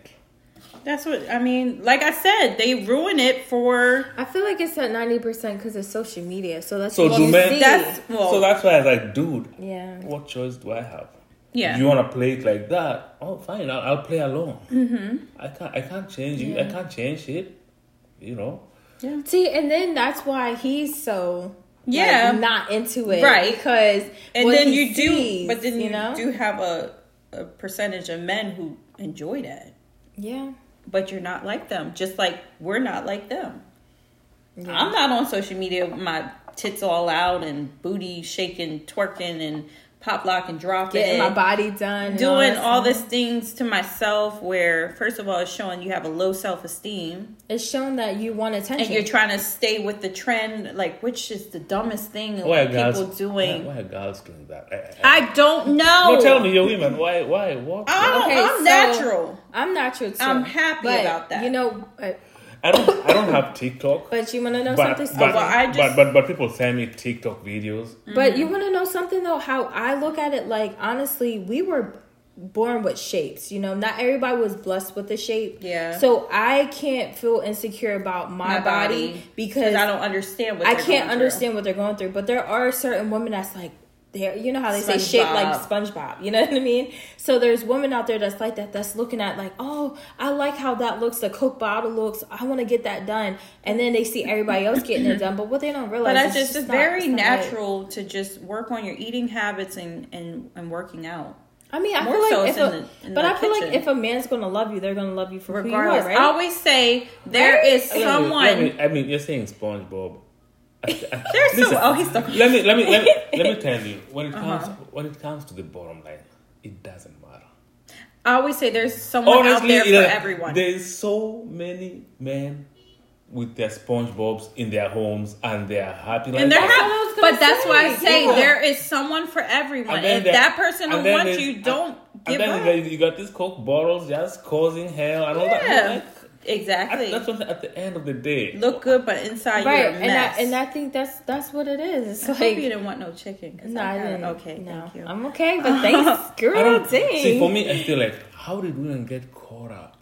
that's what I mean. Like I said, they ruin it for. I feel like it's at ninety percent because of social media. So that's So what do you men- see. That's well, so that's why I was like, dude, yeah. what choice do I have? Yeah. You want to play it like that? Oh, fine. I'll, I'll play along. Mm-hmm. I can't. I can't change you. I can't change it. You know. yeah See, and then that's why he's so like, Yeah. not into it, Right. Because and then he you do, but then you, know, do have a a percentage of men who enjoy that. yeah, but you're not like them. Just like we're not like them. yeah. I'm not on social media with my tits all out and booty shaking, twerking, and pop lock and drop getting my body done, Doing that all stuff. these things to myself, where first of all, it's showing you have a low self esteem, It's shown that you want attention. and you're trying to stay with the trend. Like, which is the dumbest thing Why are people girls doing? Why, why are girls doing that? I, I, I don't know. no, tell me, you're women. Why? Why? What? I don't, Okay, I'm so- natural. I'm natural too. I'm happy but, about that. You know, uh, I don't. I don't have TikTok. but you want to know But something? but, Stephen? well, I just- but but but people send me TikTok videos. But you want to know something though? How I look at it, like honestly, we were born with shapes. You know, not everybody was blessed with a shape. Yeah. So I can't feel insecure about my, My body, body, because I don't understand what I they're can't going understand what they're going through. But there are certain women that's like they're you know how they say shaped like SpongeBob. You know what I mean? So there's women out there that's like that. That's looking at like, oh, I like how that looks. The Coke bottle looks. I want to get that done. And then they see everybody else getting it done. But what they don't realize, But I is just it's it's not- very it's not natural to just work on your eating habits and and, and working out. I mean, I More feel like so if a, in the- in but the I feel like if a man's gonna love you, they're gonna love you for Regardless, who you are, I always say there Right? is someone. let me- I mean, you're saying SpongeBob. I- I- There's listen, some. Oh, he's talking. let me let me let me, let me tell you when it comes Uh-huh. when it comes to the bottom line, it doesn't matter. I always say there's someone out there for you know, everyone. There's so many men with their SpongeBob's in their homes and they are happy. Like and they're that. That's what I was happy, gonna but that's why I say. say Yeah. there is someone for everyone. And then If that person and don't want you, don't give and then up. you got, these Coke bottles just causing hell and all that. Yeah, Like, exactly. That's what at the end of the day. Look good, but inside right, you're a and I mess. and I think that's that's what it is. It's I hope you didn't want no chicken. no, I I didn't. Okay, no, thank you. I'm okay, but thanks, girl. I don't see. For me, I feel like how did women get caught up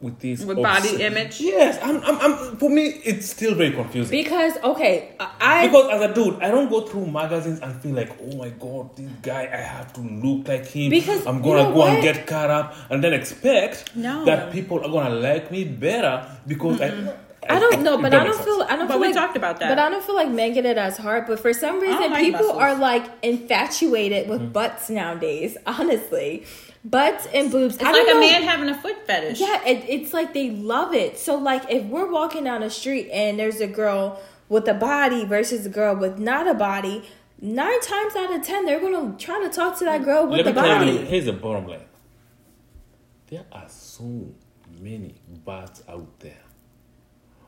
with this With body image? Yes, I'm, I'm, I'm. For me, it's still very confusing. because okay, I Because as a dude, I don't go through magazines and feel like, oh my god, this guy, I have to look like him. Because I'm gonna know go and get caught up and then expect No. that people are gonna like me better because I. I don't know, but I don't feel. I don't But feel we like, talked about that. But I don't feel like men get it as hard. But for some reason, like people muscles. are like infatuated with Mm-hmm. butts nowadays. Honestly, butts and boobs. It's I like a know. man having a foot fetish. Yeah, it, it's like they love it. So like if we're walking down the street and there's a girl with a body versus a girl with not a body, nine times out of ten they're gonna try to talk to that girl with Let the me tell you, body. here's the bottom line. There are so many butts out there.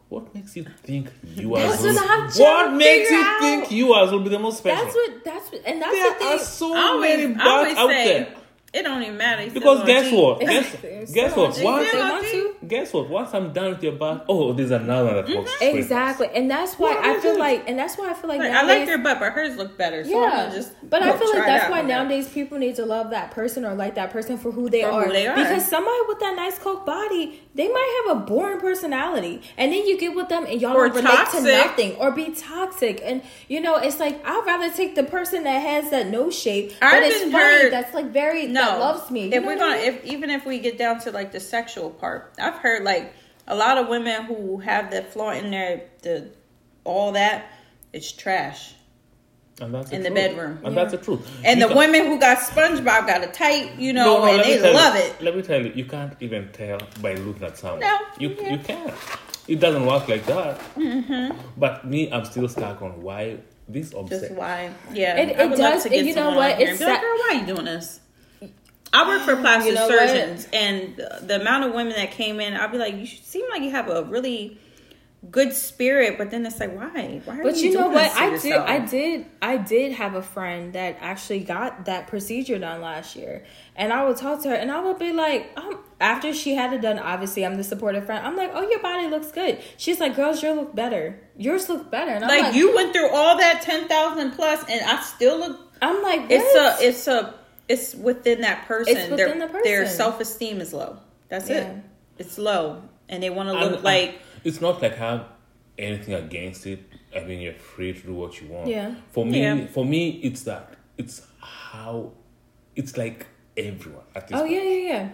What makes you think yours? That's will- what what makes you out. think yours will be the most special? That's what that's what and that's there the are thing. so I always, many I butts out say there. It don't even matter. Because guess what? Guess, They're guess what? on- Once, they want to. Guess what? Once I'm done with your butt, oh, there's another that looks great. Exactly, and that's why What I feel it? like, and that's why I feel like Like, I like your butt, but hers look better. So I'm yeah. just but I feel like that's why one. nowadays people need to love that person or like that person for who they, For who are. they are. Because somebody with that nice coke body, they might have a boring personality, and then you get with them and y'all Or don't relate toxic. to nothing or be toxic. And you know, it's like I'd rather take the person that has that no shape, but I've it's funny. heard- That's like very no that loves me. You If we're gonna, mean? if even if we get down to like the sexual part, I've heard like a lot of women who have the flaw in their the all that it's trash. And that's In the the truth. bedroom. And Yeah. that's the truth. And You the ca- women who got SpongeBob got a tight, you know, No, no, and they tell love you, it. Let me tell you, you can't even tell by looking at someone. No, you yeah. you can't. It doesn't work like that. Mm-hmm. But me, I'm still stuck on why this Just obsession. why? Yeah, It- it does- to get and you know what? It's and be like, sa- girl, why are you doing this? I work for plastic You know what? surgeons, and the- amount of women that came in, I'd be like, you seem like you have a really good spirit, but then it's like, why? Why are But you, you know doing what? I did. I did. I did have a friend that actually got that procedure done last year, and I would talk to her, and I would be like, um, after she had it done, obviously I'm the supportive friend. I'm like, oh, your body looks good. She's like, girls, yours look better. Yours look better. And I'm Like, like, you went through all that ten thousand plus, and I still look. I'm like, It's a. It's a. It's within that person. It's within their, the Their self esteem is low. That's it. It's low, and they want to And- look and like. it's not like I have anything against it. I mean, you're free to do what you want. Yeah. For me, Yeah. for me, it's that. It's how. It's like everyone at this oh point. yeah, yeah, yeah.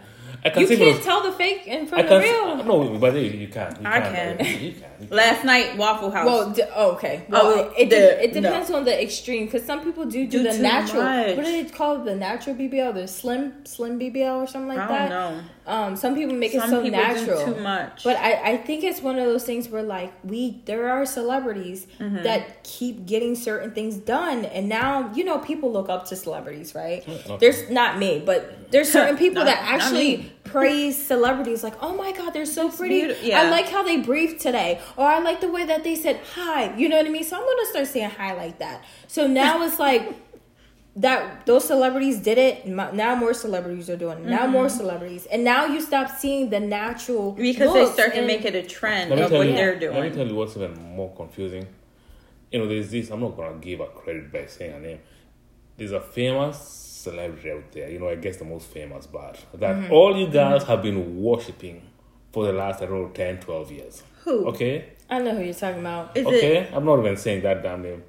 I can You can't from- tell the fake and from I the real. no, but you, you can't. You I can't. can. You can. Last night, Waffle House. Well, d- oh, okay. Oh, well, Oh, it, it, the- it depends on the extreme because some people do do, Do the natural. much. What do they call it? The natural BBL, the slim slim BBL or something like I that. don't know. Um, some people make it so people do natural. too much. But I, I think it's one of those things where like we there are celebrities Mm-hmm. that keep getting certain things done and now you know people look up to celebrities, right? okay. There's not me, but there's certain people Not- that actually praise celebrities like, "Oh my god, they're so pretty. yeah. I like how they breathed today." Or I like the way that they said hi. You know what I mean? So I'm going to start saying hi like that. So now it's like that those celebrities did it now more celebrities are doing it now more celebrities and now you stop seeing the natural Mm-hmm. because they start to make it a trend of what you. they're doing Let me tell you what's even more confusing. You know, there's this. I'm not gonna give a credit by saying a name. There's a famous celebrity out there. You know, I guess the most famous, but that Mm-hmm. all you guys have been worshiping for the last I don't know 10, 12 years. Who? Okay. I know who you're talking about. Is okay. it? I'm not even saying that damn name.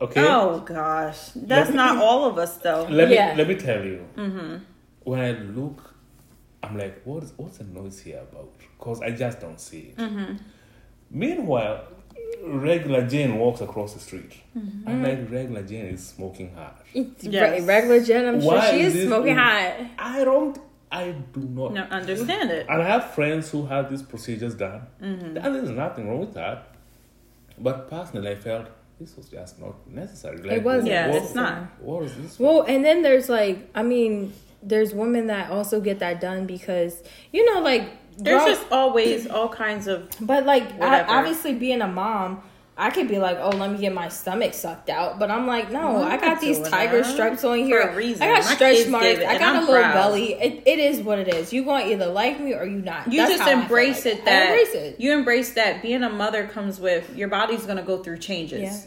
Okay. Oh gosh, that's me- not all of us though. Let Yeah. me let me tell you. Mm-hmm. When I look, I'm like, what is what's the noise here about? Because I just don't see it. Mm-hmm. Meanwhile, regular Jane walks across the street. Mm-hmm. I'm like, regular Jane is smoking hard. Yes. Re- regular Jane. I'm Why sure she is is this- smoking hot. I don't. I do not. No, understand it. And I have friends who have these procedures done, and there's nothing wrong with that. But personally, I felt this was just not necessary. Like, wasn't. Yeah, what- it's not. What is this? Well, and then there's like, I mean, there's women that also get that done because you know, like There's girl- just always all kinds of But like, I, obviously, being a mom, I could be like, "Oh, let me get my stomach sucked out," but I'm like, "No, I'm I got these tiger that. stripes on For here. a reason. I got My stretch marks. it, I got I'm a little proud. belly. It, it is what it is. You gonna either like me or you not. you That's just how I feel embrace like it that embrace it. you embrace that being a mother comes with your body's gonna go through changes. Yeah.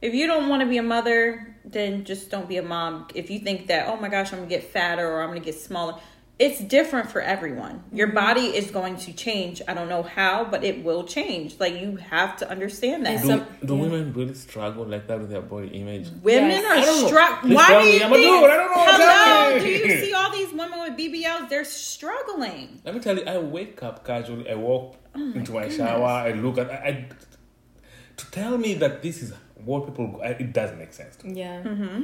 If you don't want to be a mother, then just don't be a mom. If you think that, oh my gosh, I'm gonna get fatter or I'm gonna get smaller, it's different for everyone. Your Mm-hmm. body is going to change. I don't know how, but it will change. Like you have to understand that. And do, some- do yeah. women really struggle like that with their body image? Women Yes. Are know. struck. Why do you I'm a think? dude. I don't know. Hello. Tell Do you see all these women with BBLs? They're struggling. Let me tell you, I wake up casually. I walk Oh my into my goodness. shower. I look at. I, I to tell me that this is what people. I, it doesn't make sense to me. Yeah, Mm-hmm.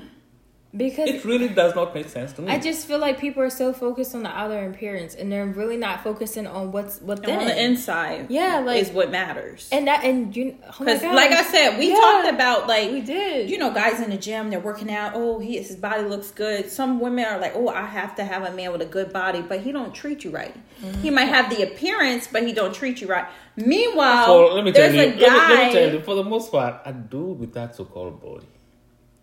Because It really does not make sense to me. I just feel like people are so focused on the outer appearance, and they're really not focusing on what's within. And on the inside, Yeah, like- is what matters. and that, and you, oh Because, God. like I said, we Yeah. talked about like we did. you know, guys in the gym, they're working out. Oh, he his body looks good. Some women are like, oh, I have to have a man with a good body, but he don't treat you right. Mm-hmm. He might have the appearance, but he don't treat you right. Meanwhile, so let me tell there's you. a Let me, guy. let me tell you. For the most part, a dude with that so-called body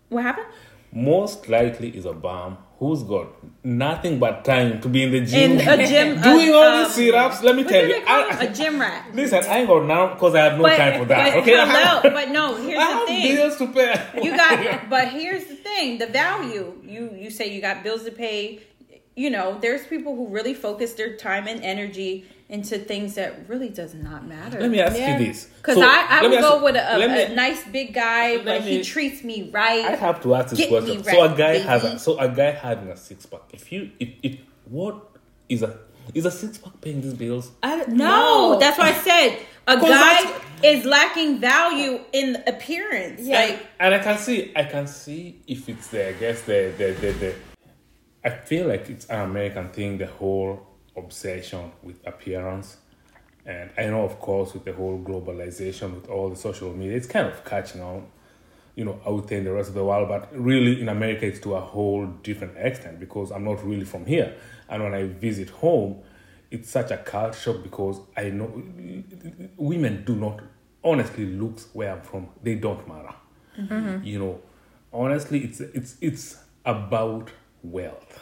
What happened? Most likely is a bum who's got nothing but time to be in the gym, In a gym, doing all um, these sit-ups. Let me tell you. I- a gym rat. Listen, I ain't got now because I have no time for that. but okay, hello, but no. Here's I the thing. bills to pay. you got but here's the thing the value you you say you got bills to pay you know there's people who really focus their time and energy into things that really does not matter Let me ask Yeah. you this. because So, I, I let me would go you- with a, a, me- a nice big guy, but me- he treats me right. I have to ask this Get question. me so a right, guy has a so a guy having a six pack. If you if, if what is a is a six pack paying these bills? I don't No, know. that's why I said a guy is lacking value in appearance. Yeah. Like And I can see I can see if it's the I guess the the the, the I feel like it's an American thing, the whole obsession with appearance. And I know of course with the whole globalization with all the social media, it's kind of catching on, you know, out there in the rest of the world. But really in America it's to a whole different extent because I'm not really from here. And when I visit home, it's such a culture shock because I know women do not honestly looks where I'm from, they don't matter mm-hmm. you know honestly it's it's it's about wealth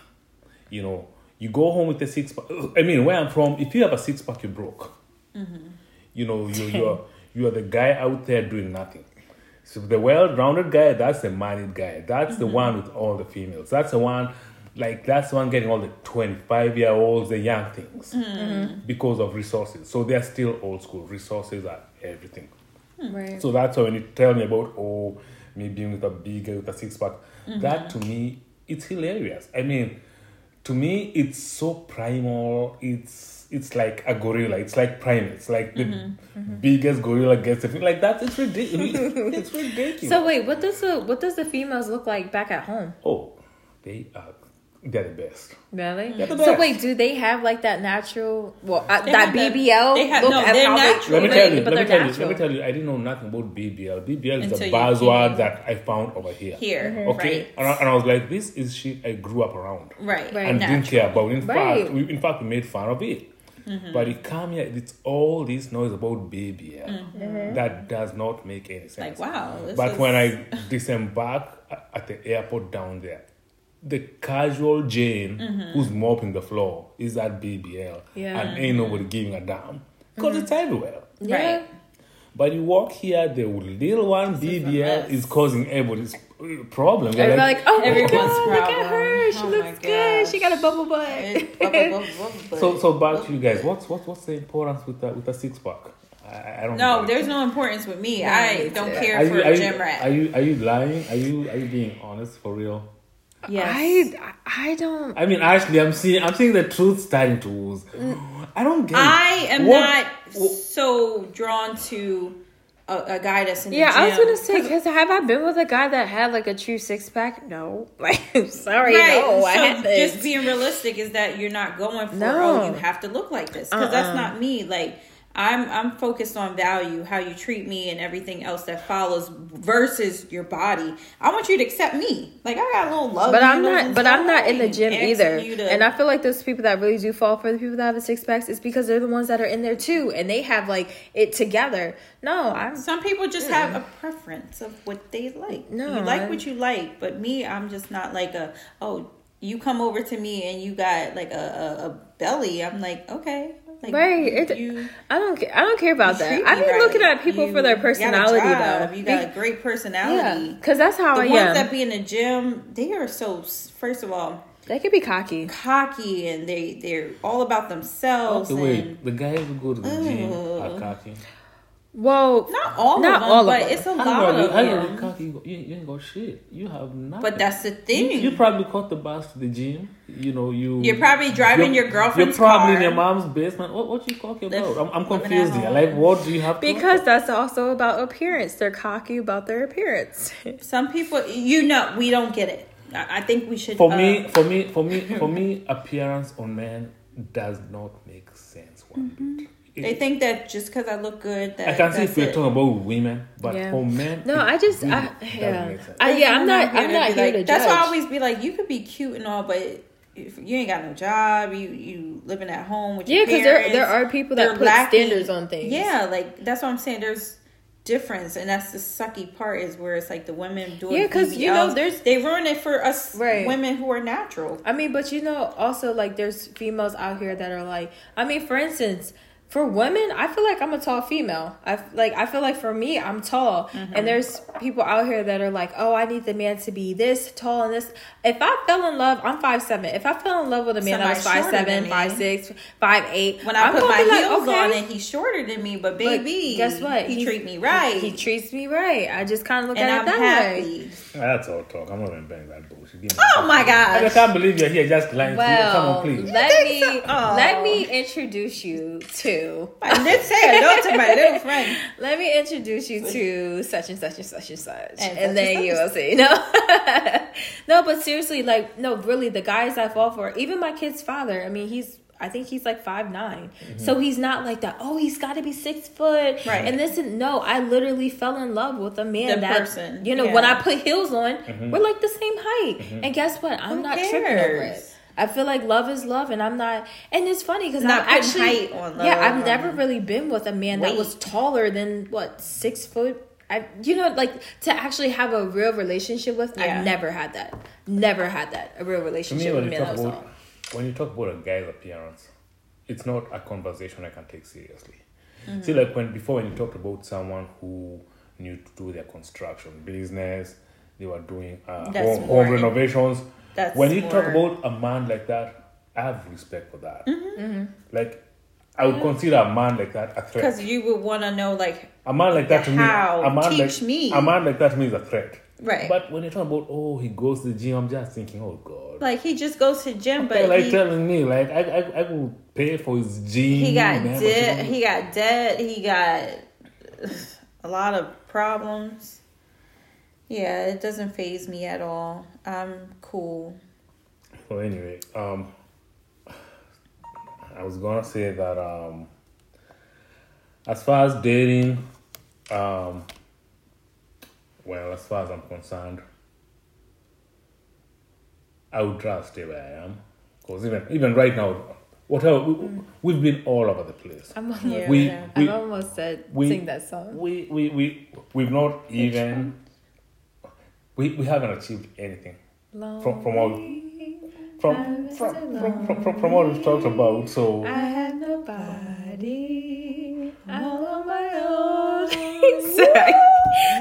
you know you go home with a six pack. I mean where i'm from if you have a six pack you're broke. Mm-hmm. You know you you're you're the guy out there doing nothing. So the well-rounded guy that's the married guy. That's the mm-hmm. one with all the females. That's the one like that's the one getting all the 25 year olds the young things mm-hmm. because of resources. So they're still old school. Resources are everything. Hmm. Right. so that's why when you tell me about oh me being with a big guy with a six pack, that to me it's hilarious. I mean, to me it's so primal. It's it's like a gorilla. It's like primates. Like the mm-hmm, mm-hmm. biggest gorilla gets the like that. It's ridiculous. it's ridiculous. So wait, what does the what does the females look like back at home? oh, they are they're the best. Really? They're the So wait, do they have like that natural? Well, uh, that BBL. they have- look no, they're how they- natural. Let me Wait, tell you. Let me they're tell you. Let me tell you. I didn't know nothing about BBL. BBL is Until the buzzword that I found over here. here, mm-hmm. Okay, right? and, I, and I was like, this is shit I grew up around. Right, Right. and natural. didn't care about. In Right. fact, we, in fact, we made fun of it. Mm-hmm. But you come here, it's all this noise about BBL mm-hmm. that does not make any sense. Like wow, this but is- when I disembark at the airport down there, the casual Jane mm-hmm. who's mopping the floor is at BBL, Yeah. and ain't nobody giving a damn because it's mm-hmm. everywhere. Yeah. Right. But you walk here, the little one BBL is causing everybody's problem. You're Everybody like, oh, oh Everyone's god, look at her. Oh she Oh looks good. She got a bubble butt. So, so back to you guys. What's what, what's the importance with the with the six pack? I, I don't. No, get it. there's no importance with me. Nah, I don't care Are for you, a gym rat. are you are you lying? Are you are you being honest for real? Yes. I I don't. I mean, actually, I'm seeing I'm seeing the truth starting to ooze. I don't get. it. I am What- not what- so drawn to a, a guy that's in Yeah, the I was gonna say because have I been with a guy that had like a true six pack? No, like sorry, Right. no, I so haven't. just being realistic is that you're not going for No. oh you have to look like this because Uh-uh. that's not me. Like I'm I'm focused on value, how you treat me, and everything else that follows versus your body. I want you to accept me. Like I got a little love, but I'm not. But. I'm not in the gym either. to- And I feel like those people that really do fall for the people that have the six packs is because they're the ones that are in there too, and they have like it together. No, I'm. Some people just mm. have a preference of what they like. No, you like I- what you like, but me, I'm just not like a oh. You come over to me and you got like a, a, a belly. I'm like okay, like, Right. It, you, I don't. I don't care about that. I me be right. looking at people You for their personality job, though. You got a great personality. because that's how The I ones am. that be in the gym, they are so first of all they could be cocky. cocky and they they're all about themselves. Okay, and wait. The guys who go to the gym are cocky. Well, Not all Not of them, all of but them. it's a lot you, of how you them. cocky? You, you, you ain't got shit. You have nothing. But that's the thing. you probably caught the bus to the gym. You know you. You're probably driving you're- your girlfriend's You're probably in your mom's basement. What what you talking about? I'm, I'm confused here. Like what do you have? to because that's also about appearance. They're cocky about their appearance. Some people, you know, we don't get it. I I think we should. For uh, me, for me, for me, for me, appearance on men does not make sense. One bit. They think that just because I look good, that I can see that's if we're it. talking about women, but Yeah. for men, No, I just, really I, doesn't yeah. I, yeah. I'm not, I'm here not to be here like- to That's why I judge. always be like, you could be cute and all, but if you ain't got no job, you you living at home with Yeah, because there there are people that put lacking- standards on things. Yeah, like that's what I'm saying. There's difference, and that's the sucky part is where it's like the women doing. Yeah, 'cause, you know, BBLs, there's- they ruin it for us Right. women who are natural. I mean, but you know, also like there's females out here that are like, I mean, for instance, for women, I feel like I'm a tall female. I f- like I feel like for me, I'm tall, Mm-hmm. and there's people out here that are like, oh, I need the man to be this tall and this. If I fell in love, I'm five seven. If I fell in love with a man that was Somebody five shorter than seven, me. five six, five eight, When I I'm put my be like, heels okay. on and he's shorter than me, but But baby, guess what? He, He's- treat me right, He treats me right. I just kind of look and at I'm it that way. happy. That's all talk. I'm not even buying that bullshit. Oh my god! I gosh! can't believe you're here just lying. to me. Come Well, on, please. let me Oh. let me introduce you to I did say hello to my little friend. Let me introduce you to such and such and such and such, and, And then you will see. No, no, but seriously, like, no, really, the guys I fall for, even my kid's father. I mean, he's, I think he's like five nine, mm-hmm. so he's not like that. Oh, he's got to be six foot, Right. And this, and no, I literally fell in love with a man The that, person, you know, yeah. when I put heels on, mm-hmm. we're like the same height. Mm-hmm. And guess what? I'm Who not tripping over it. I feel like love is love, and I'm not. And it's funny because I'm actually, height on yeah, I've or never really been with a man that was taller than what six foot. I, you know, like to actually have a real relationship with. Yeah. I've never had that. Never had that. A real relationship me, with a you man that was tall. when you talk about a guy's appearance, it's not a conversation I can take seriously. Mm-hmm. See, like when before when you talked about someone who knew to do their construction business, they were doing uh, That's home, more home in- renovations. That's when you talk about a man like that, I have respect for that. Mm-hmm. mm-hmm. Like, I would mm-hmm. consider a man like that a threat. Because you would want to know, like, A man like that to me, How? a man Teach like me. a man like that to me is a threat. Right. But when you talk about oh he goes to the gym, I'm just thinking, oh god. like he just goes to the gym, But but like he, telling me, like I I I will pay for his gym. he got man, debt. He got debt. He got a lot of problems. Yeah, it doesn't faze me at all. I'm cool. Well, anyway, um, I was gonna say that um, as far as dating, um, well, as far as I'm concerned, I would rather stay where I am because even even right now, whatever we, we've been all over the place. I'm almost, Yeah. We, I've almost said we- sing that song. we, we, we, we've not even, we, we haven't achieved anything from, from all, from, from, from, from, from, from what we've talked about. So, I have nobody. I'm all on my own. sorry.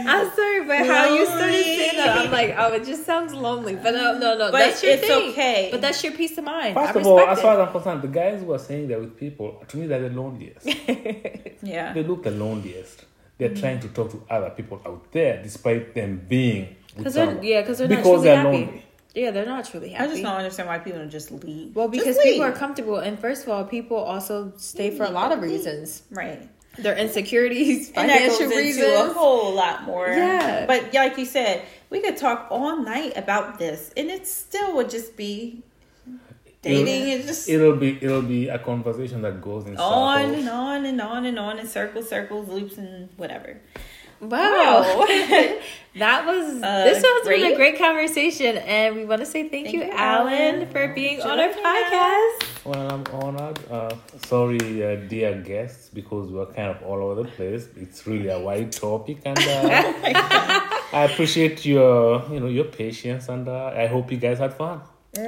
I'm sorry, but how you started saying I'm like, oh, it just sounds lonely. But no, no, no. But that's your it's thing. okay. But that's your peace of mind. First I of all, as far as I'm concerned, the guys who are saying that with people, to me, they're the loneliest. Yeah. they look the loneliest. They're trying to talk to other people out there, despite them being Because they're yeah, because they're not because truly they're happy. lonely. Yeah, they're not truly happy. I just don't understand why people don't just leave. Well, Just because people are comfortable, and first of all, people also stay for a lot of reasons. right. Their insecurities, And that goes financial into a whole lot more. Yeah. But like you said, we could talk all night about this, and it still would just be dating and just It'll be it'll be a conversation that goes in on circles. and on and on and on in circles, circles, loops, and whatever. Wow, that was Uh, this has been a great. great conversation, and we want to say thank, Thank you, you, Alan, Alan. for being on our podcast. Well, I'm honored. Uh, sorry, uh, dear guests, because we're kind of all over the place. It's really a wide topic, and uh, I appreciate your, you know, your patience, and uh, I hope you guys had fun.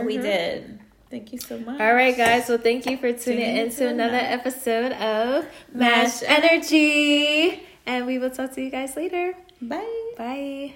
We did. Thank you so much. All right, guys. Well, thank you for tuning Tuning in into to another another- episode of Mash Mash Energy, and we will talk to you guys later. Bye. Bye.